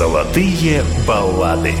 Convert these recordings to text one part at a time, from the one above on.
Золотые баллады.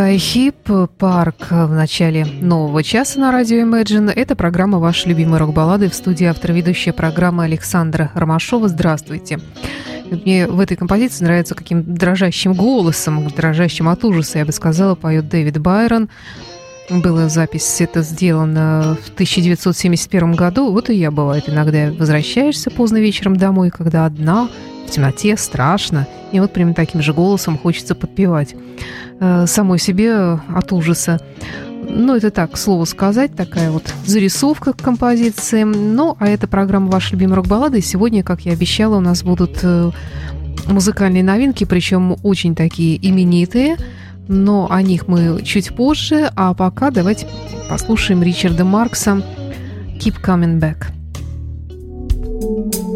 Юрай Хип, парк в начале нового часа на радио Imagine. Это программа «Ваши любимые рок-баллады» в студии автор-ведущая программы Александра Ромашова. Здравствуйте. Мне в этой композиции нравится каким дрожащим голосом, дрожащим от ужаса, я бы сказала, поет Дэвид Байрон. Была запись это сделана в 1971 году. Вот и я, бывает, иногда возвращаешься поздно вечером домой, когда одна, в темноте, страшно. И вот прям таким же голосом хочется подпевать э, самой себе от ужаса. Ну, это так, слово сказать, такая вот зарисовка к композиции. Ну, а это программа «Ваши любимые рок-баллады». И сегодня, как я обещала, у нас будут э, музыкальные новинки, причем очень такие именитые – но о них мы чуть позже, а пока давайте послушаем Ричарда Маркса «Keep Coming Back». Nobody else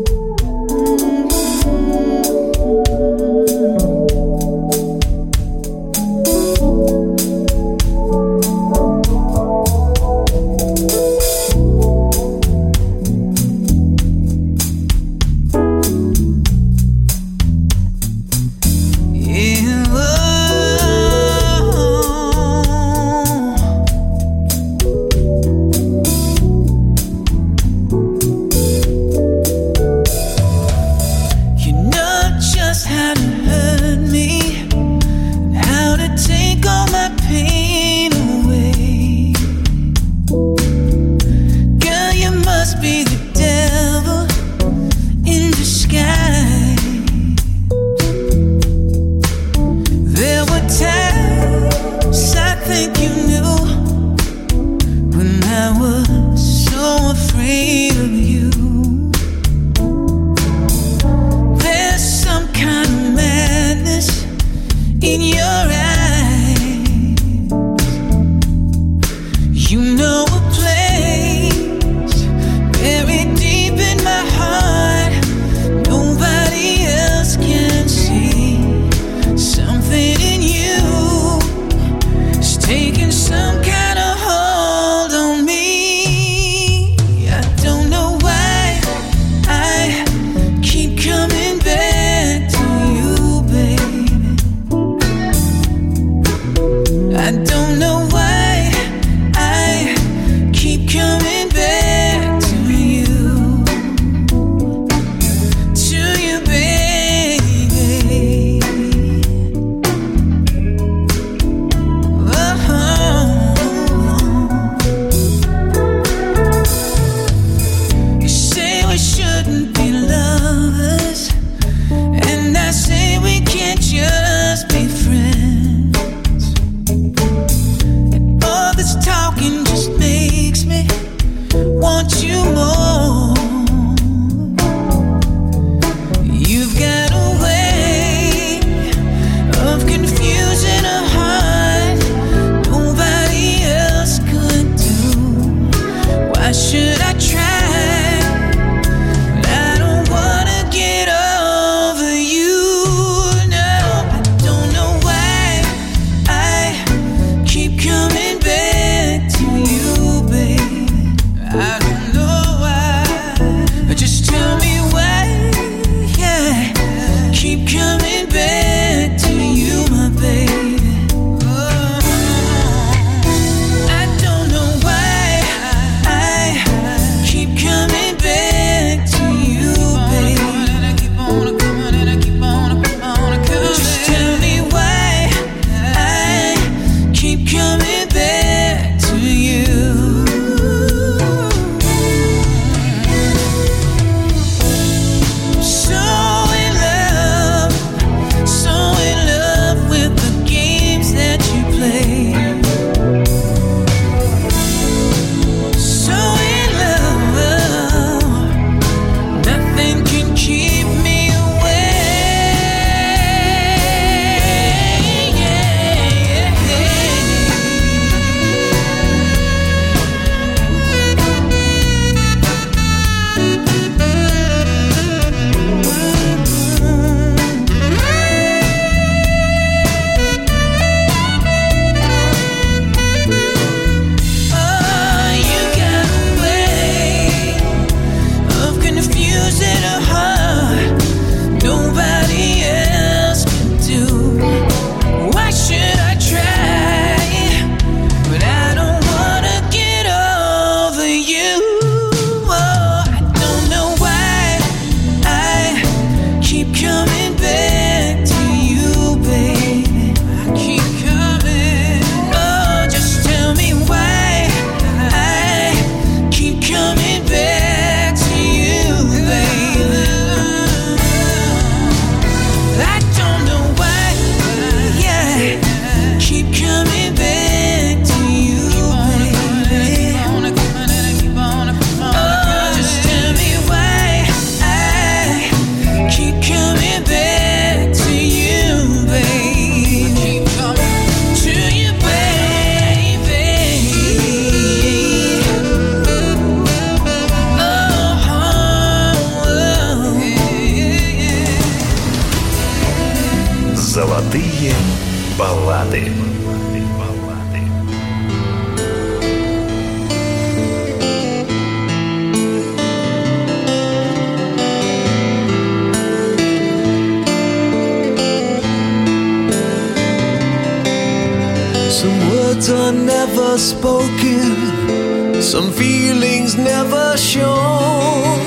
Some words are never spoken, some feelings never shown.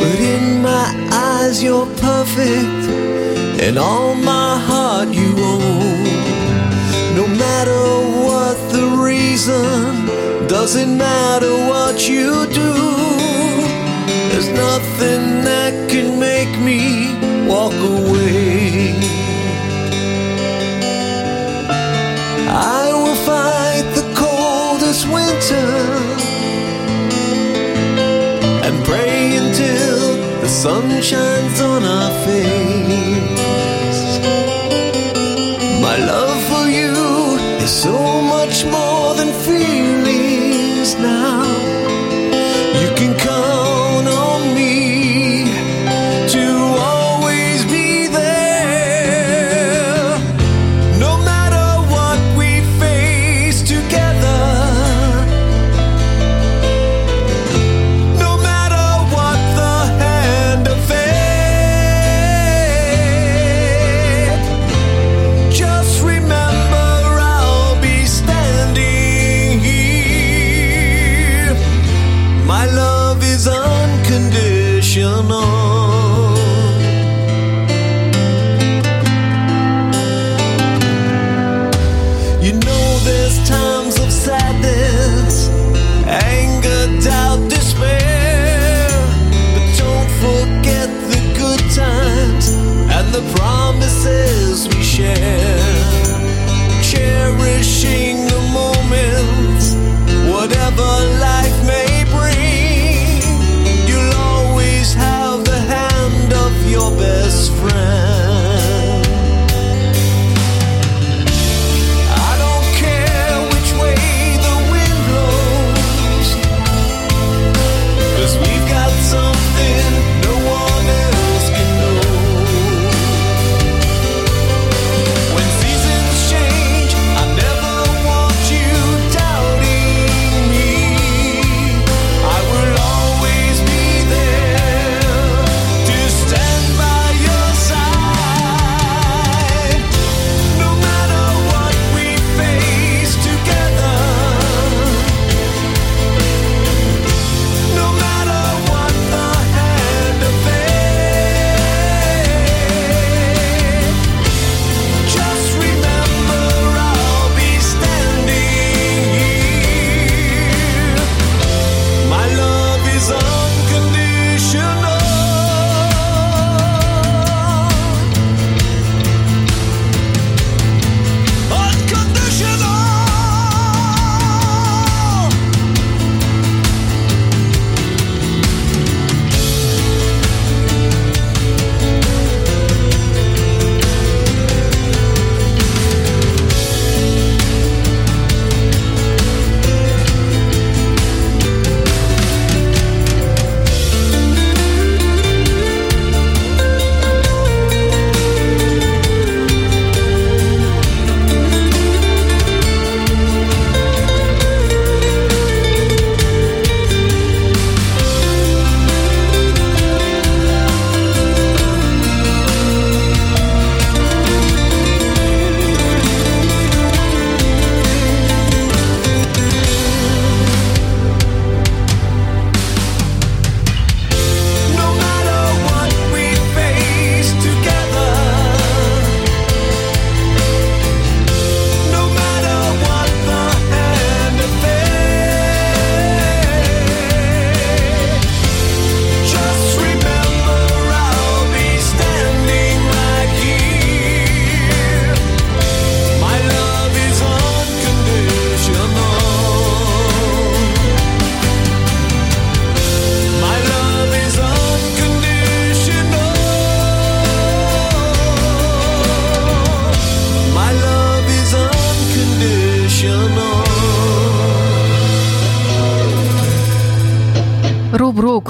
But in my eyes, you're perfect, and all my heart you own. No matter what the reason, doesn't matter what you do. There's nothing that can make me walk away. Sun shines on our face. My love for you is so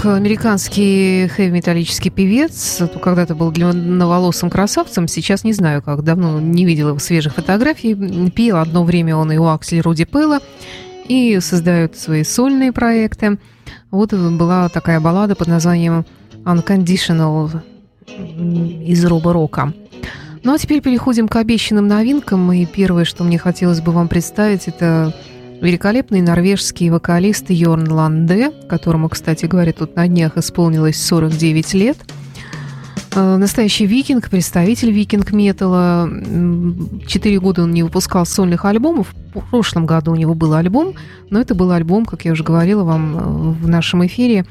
Рок, американский хэви-металлический певец, когда-то был длинноволосым красавцем, сейчас не знаю как, давно не видела его свежих фотографий. Пел одно время он и у Аксли Руди Пелла, и создает свои сольные проекты. Вот была такая баллада под названием Unconditional из Роба Рока. Ну а теперь переходим к обещанным новинкам. И первое, что мне хотелось бы вам представить, это великолепный норвежский вокалист Йорн Ланде, которому, кстати говоря, тут на днях исполнилось 49 лет. Э, настоящий викинг, представитель викинг-металла. Четыре года он не выпускал сольных альбомов. В прошлом году у него был альбом, но это был альбом, как я уже говорила вам э, в нашем эфире,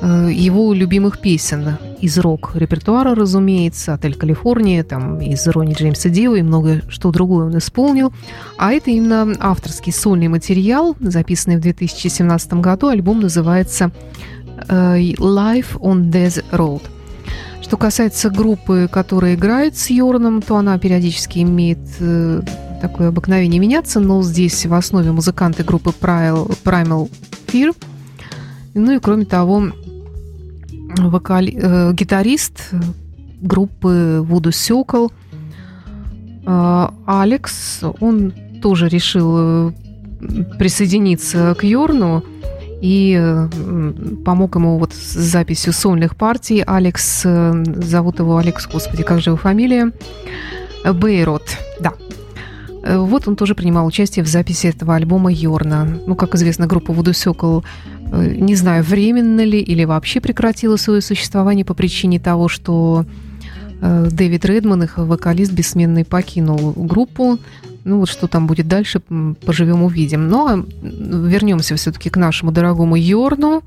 его любимых песен из рок-репертуара, разумеется, «Отель Калифорния», там, из Ронни Джеймса Дио и много что другое он исполнил. А это именно авторский сольный материал, записанный в 2017 году. Альбом называется э, «Life on Death Road». Что касается группы, которая играет с Йорном, то она периодически имеет э, такое обыкновение меняться, но здесь в основе музыканты группы Primal Fear. Ну и кроме того, вокали... э, гитарист группы Вуду Сёкол э, Алекс, он тоже решил э, присоединиться к Йорну и э, помог ему вот с записью сольных партий. Алекс, э, зовут его Алекс, господи, как же его фамилия? Бейрот, да. Вот он тоже принимал участие в записи этого альбома Йорна. Ну, как известно, группа Вуду Сёкол Э, не знаю, временно ли или вообще прекратила свое существование по причине того, что э, Дэвид Редман, их вокалист бессменный, покинул группу. Ну вот что там будет дальше, поживем увидим. Но вернемся все-таки к нашему дорогому Йорну,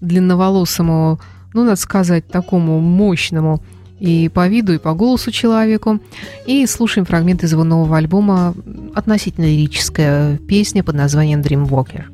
длинноволосому, ну, надо сказать, такому мощному и по виду, и по голосу человеку. И слушаем фрагмент из его нового альбома, относительно лирическая песня под названием «Dreamwalker».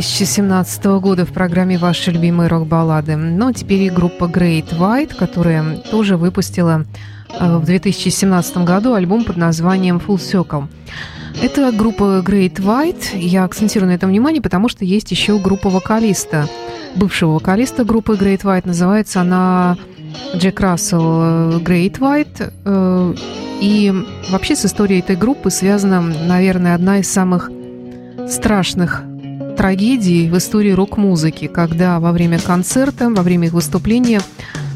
2017 года в программе «Ваши любимые рок-баллады». Но теперь и группа Great White, которая тоже выпустила э, в 2017 году альбом под названием Full Circle. Это группа Great White. Я акцентирую на этом внимание, потому что есть еще группа вокалиста, бывшего вокалиста группы Great White. Называется она Джек Рассел Great White. Э, и вообще с историей этой группы связана, наверное, одна из самых страшных трагедий в истории рок-музыки, когда во время концерта, во время их выступления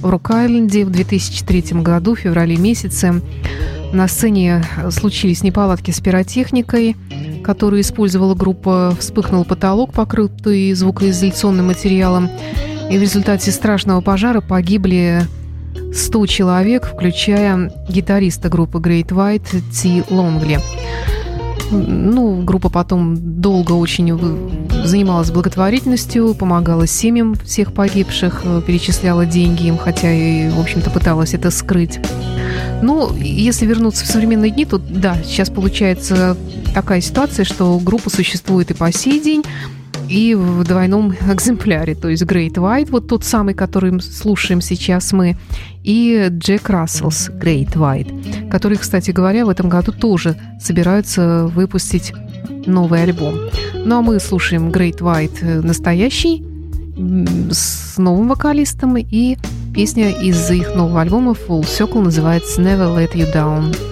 в Рок-Айленде в 2003 году, в феврале месяце, на сцене случились неполадки с пиротехникой, которую использовала группа, вспыхнул потолок, покрытый звукоизоляционным материалом, и в результате страшного пожара погибли 100 человек, включая гитариста группы Great White Ти Лонгли. Ну, группа потом долго очень занималась благотворительностью, помогала семьям всех погибших, э, перечисляла деньги им, хотя и, в общем-то, пыталась это скрыть. Ну, если вернуться в современные дни, то да, сейчас получается такая ситуация, что группа существует и по сей день, и в двойном экземпляре, то есть Great White, вот тот самый, который слушаем сейчас мы, и Джек Расселс Great White, который, кстати говоря, в этом году тоже собираются выпустить новый альбом. Ну а мы слушаем Great White э, настоящий, с новым вокалистом, и песня из их нового альбома Full Circle называется Never Let You Down.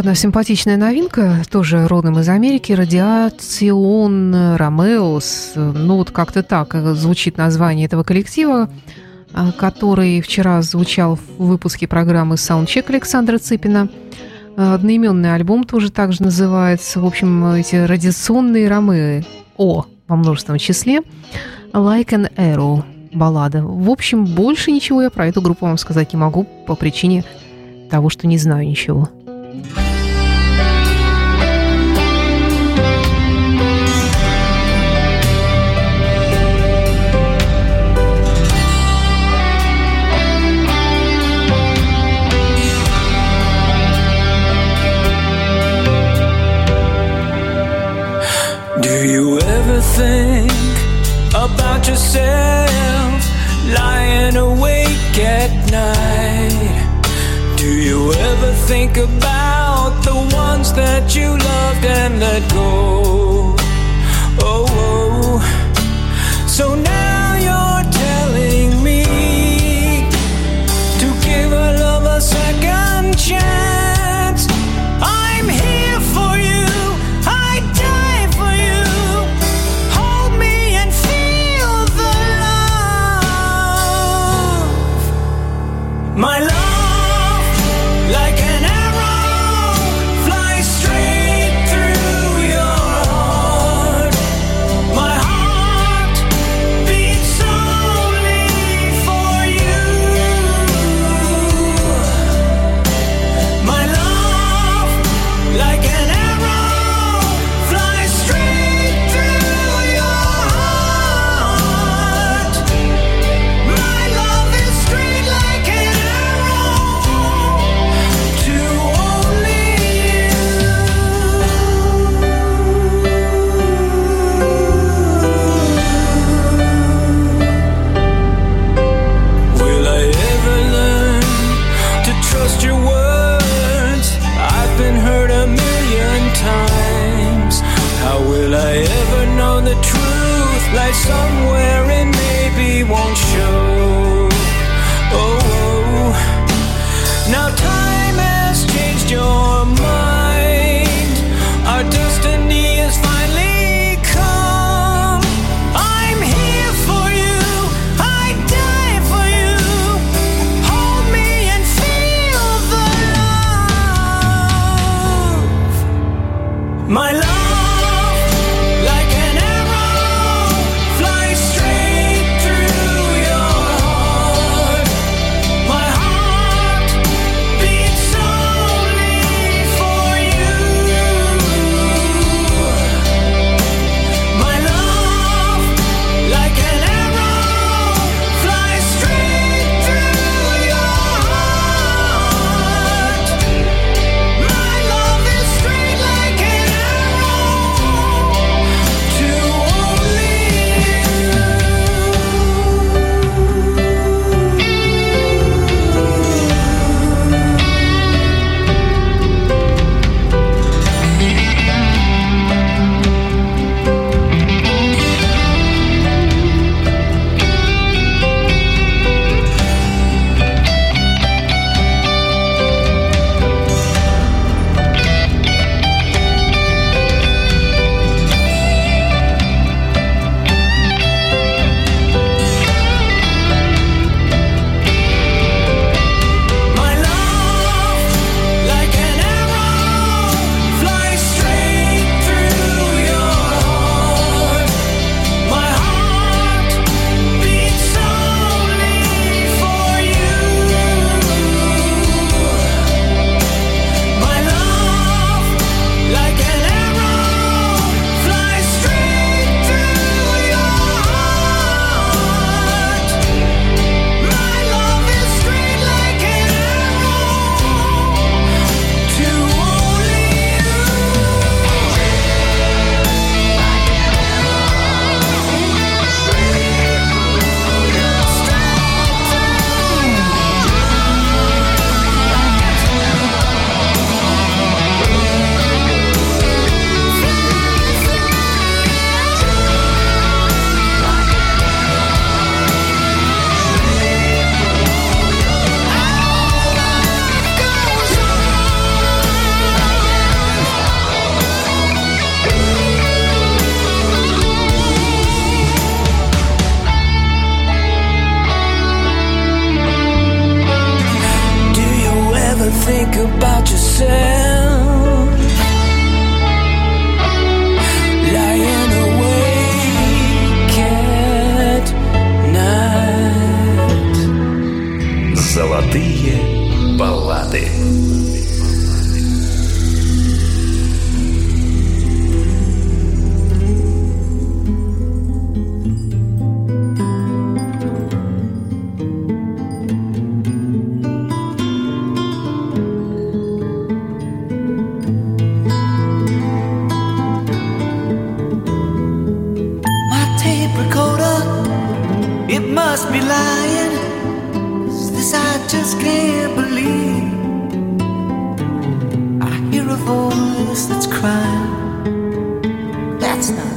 одна симпатичная новинка, тоже родом из Америки, «Радиацион Ромеус». Ну, вот как-то так звучит название этого коллектива, а, который вчера звучал в выпуске программы «Саундчек» Александра Цыпина. А, одноименный альбом тоже так же называется. В общем, эти радиационные ромы «О» во множественном числе. «Like an Arrow» баллада. В общем, больше ничего я про эту группу вам сказать не могу по причине того, что не знаю ничего. thank you think about the ones that you loved and let go. Oh, oh. so now. Lying. This I just can't believe. I hear a voice that's crying. That's not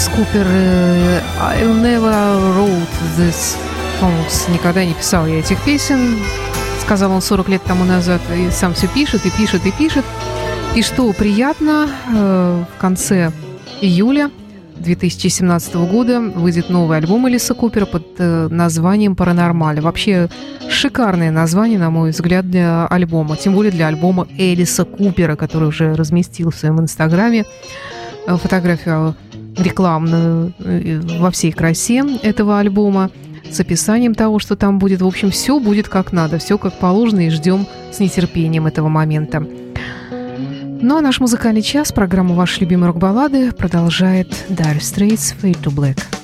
Элис Купер э, I'll never wrote this songs. Никогда не писал я этих песен. Сказал он 40 лет тому назад. И сам все пишет, и пишет, и пишет. И что приятно, э, в конце июля 2017 года выйдет новый альбом Элиса Купера под э, названием «Паранормаль». Вообще шикарное название, на мой взгляд, для альбома. Тем более для альбома Элиса Купера, который уже разместил в своем инстаграме фотографию рекламную э, во всей красе этого альбома с описанием того, что там будет. В общем, все будет как надо, все как положено, и ждем с нетерпением этого момента. Ну а наш музыкальный час, программа «Ваши любимые рок-баллады» продолжает Dire Straits «Fade to Black».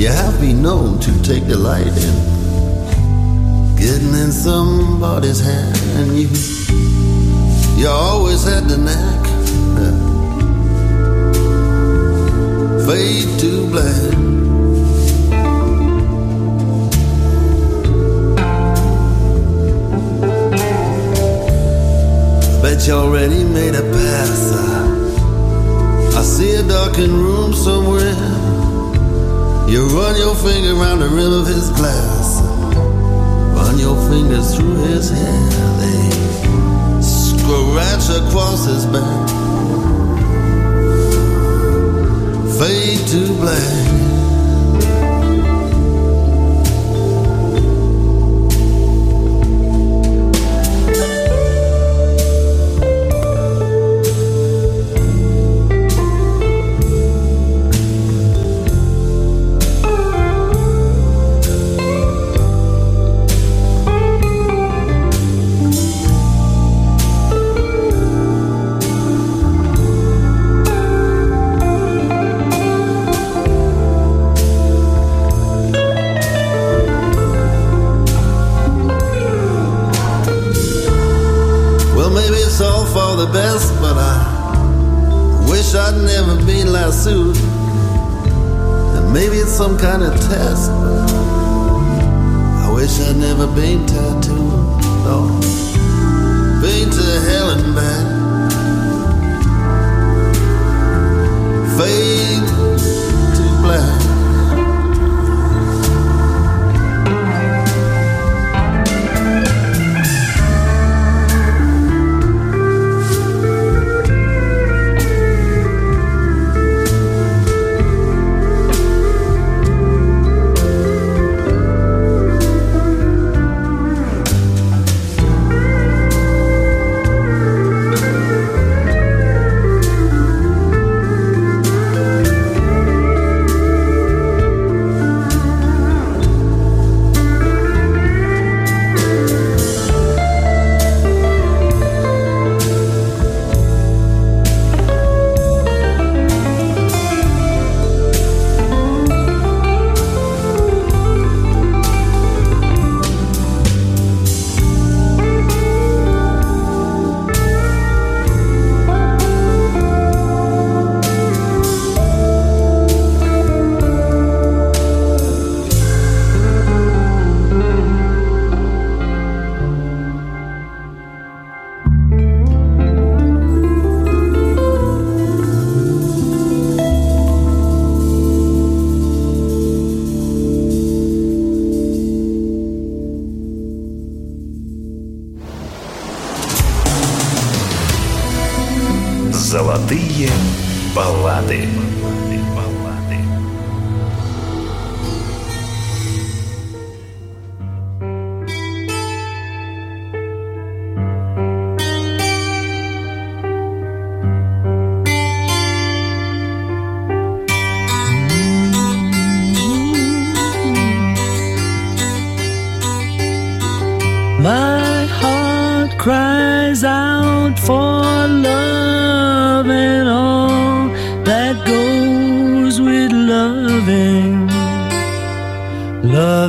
You have been known to take delight in getting in somebody's hand, and you you always had the knack. Fade to black. Bet you already made a pass. I see a darkened room somewhere. You run your finger around the rim of his glass. Run your fingers through his hair. They scratch across his back. Fade to black.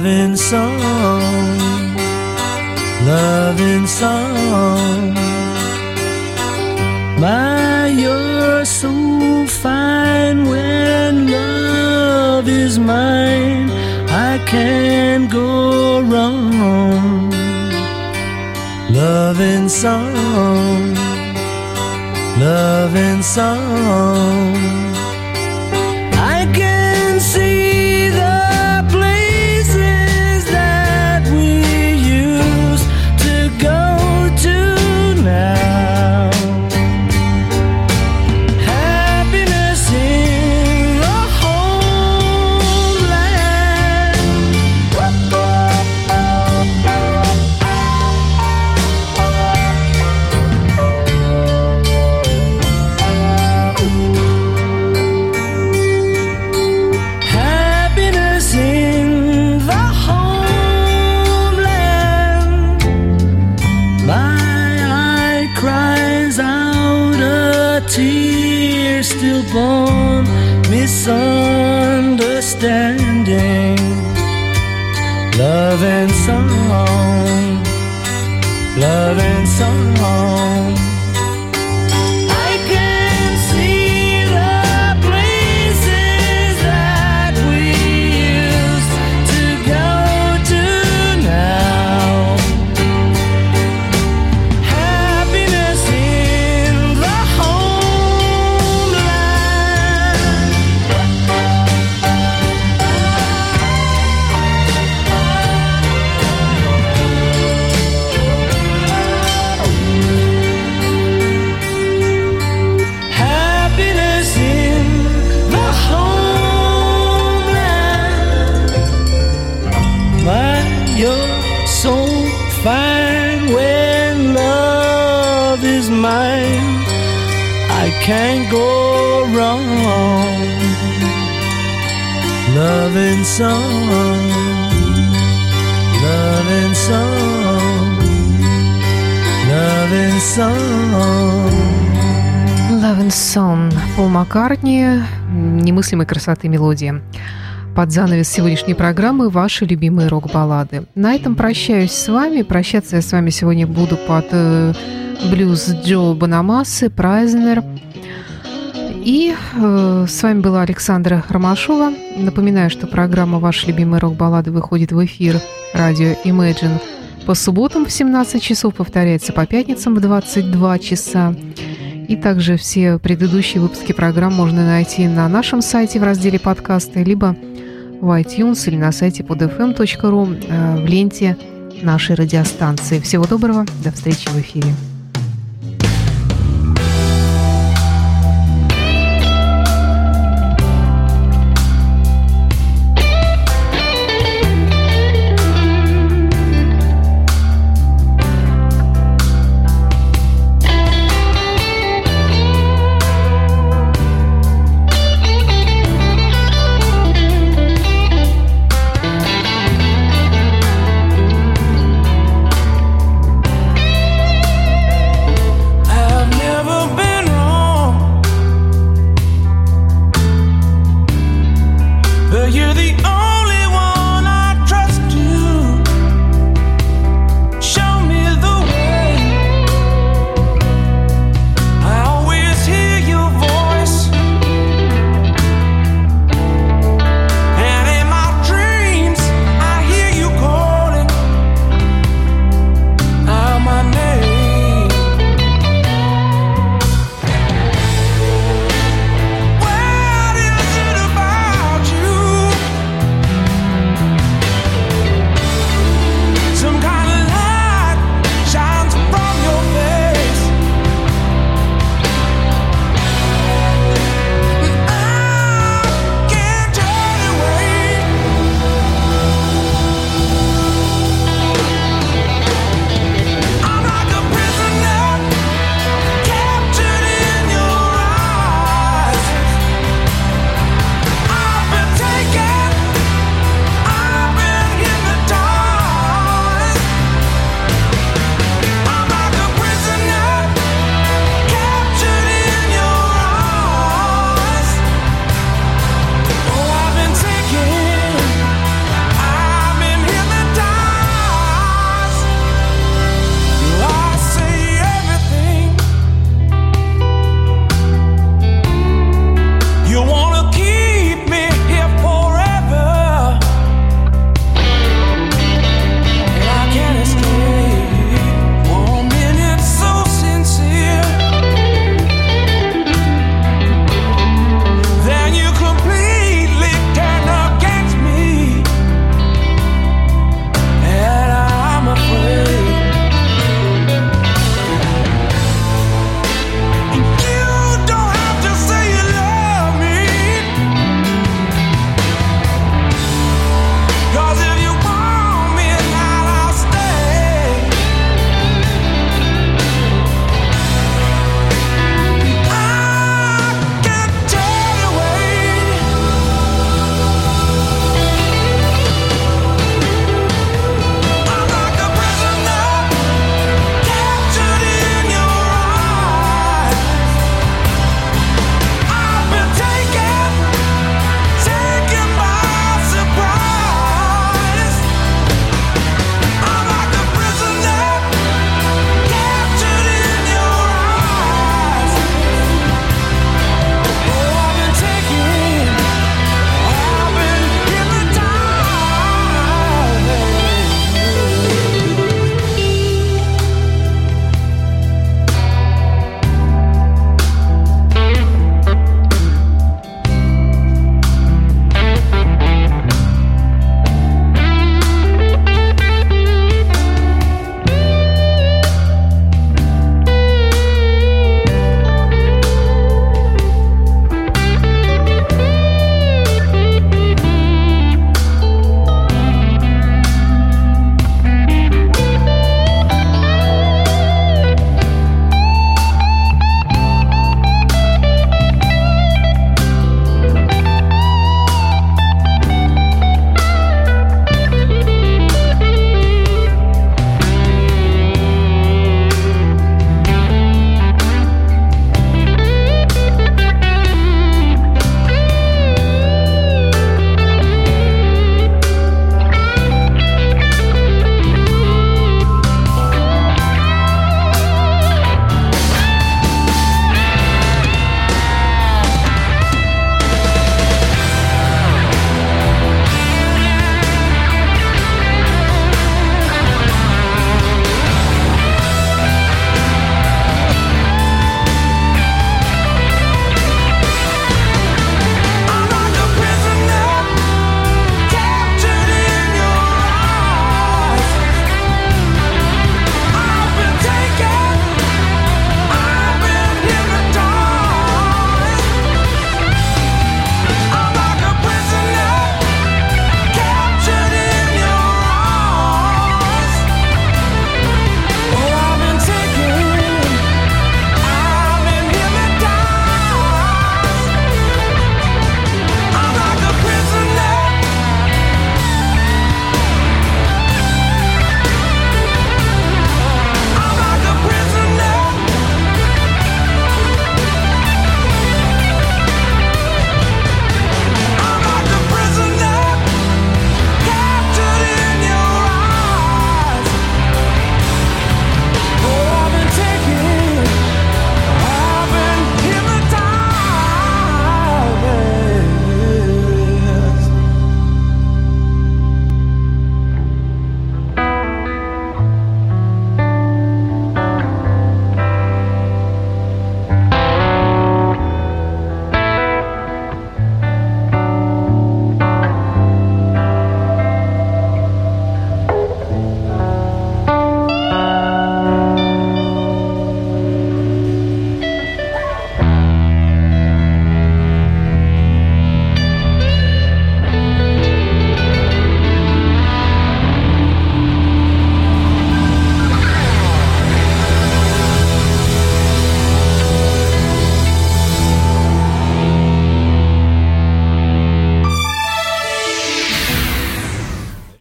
loving song, loving song. My, you're so fine when love is mine. I can't go wrong. Loving song, loving song. loving someone. Немыслимой красоты мелодия. Под занавес сегодняшней программы ваши любимые рок-баллады. На этом прощаюсь с вами. Прощаться я с вами сегодня буду под э, блюз Джо Банамасы, Прайзнер. И э, с вами была Александра Ромашова. Напоминаю, что программа «Ваши любимые рок-баллады» выходит в эфир радио Imagine по субботам в 17 часов, повторяется по пятницам в 22 часа. И также все предыдущие выпуски программ можно найти на нашем сайте в разделе подкасты, либо в iTunes или на сайте podfm.ru э, в ленте нашей радиостанции. Всего доброго, до встречи в эфире.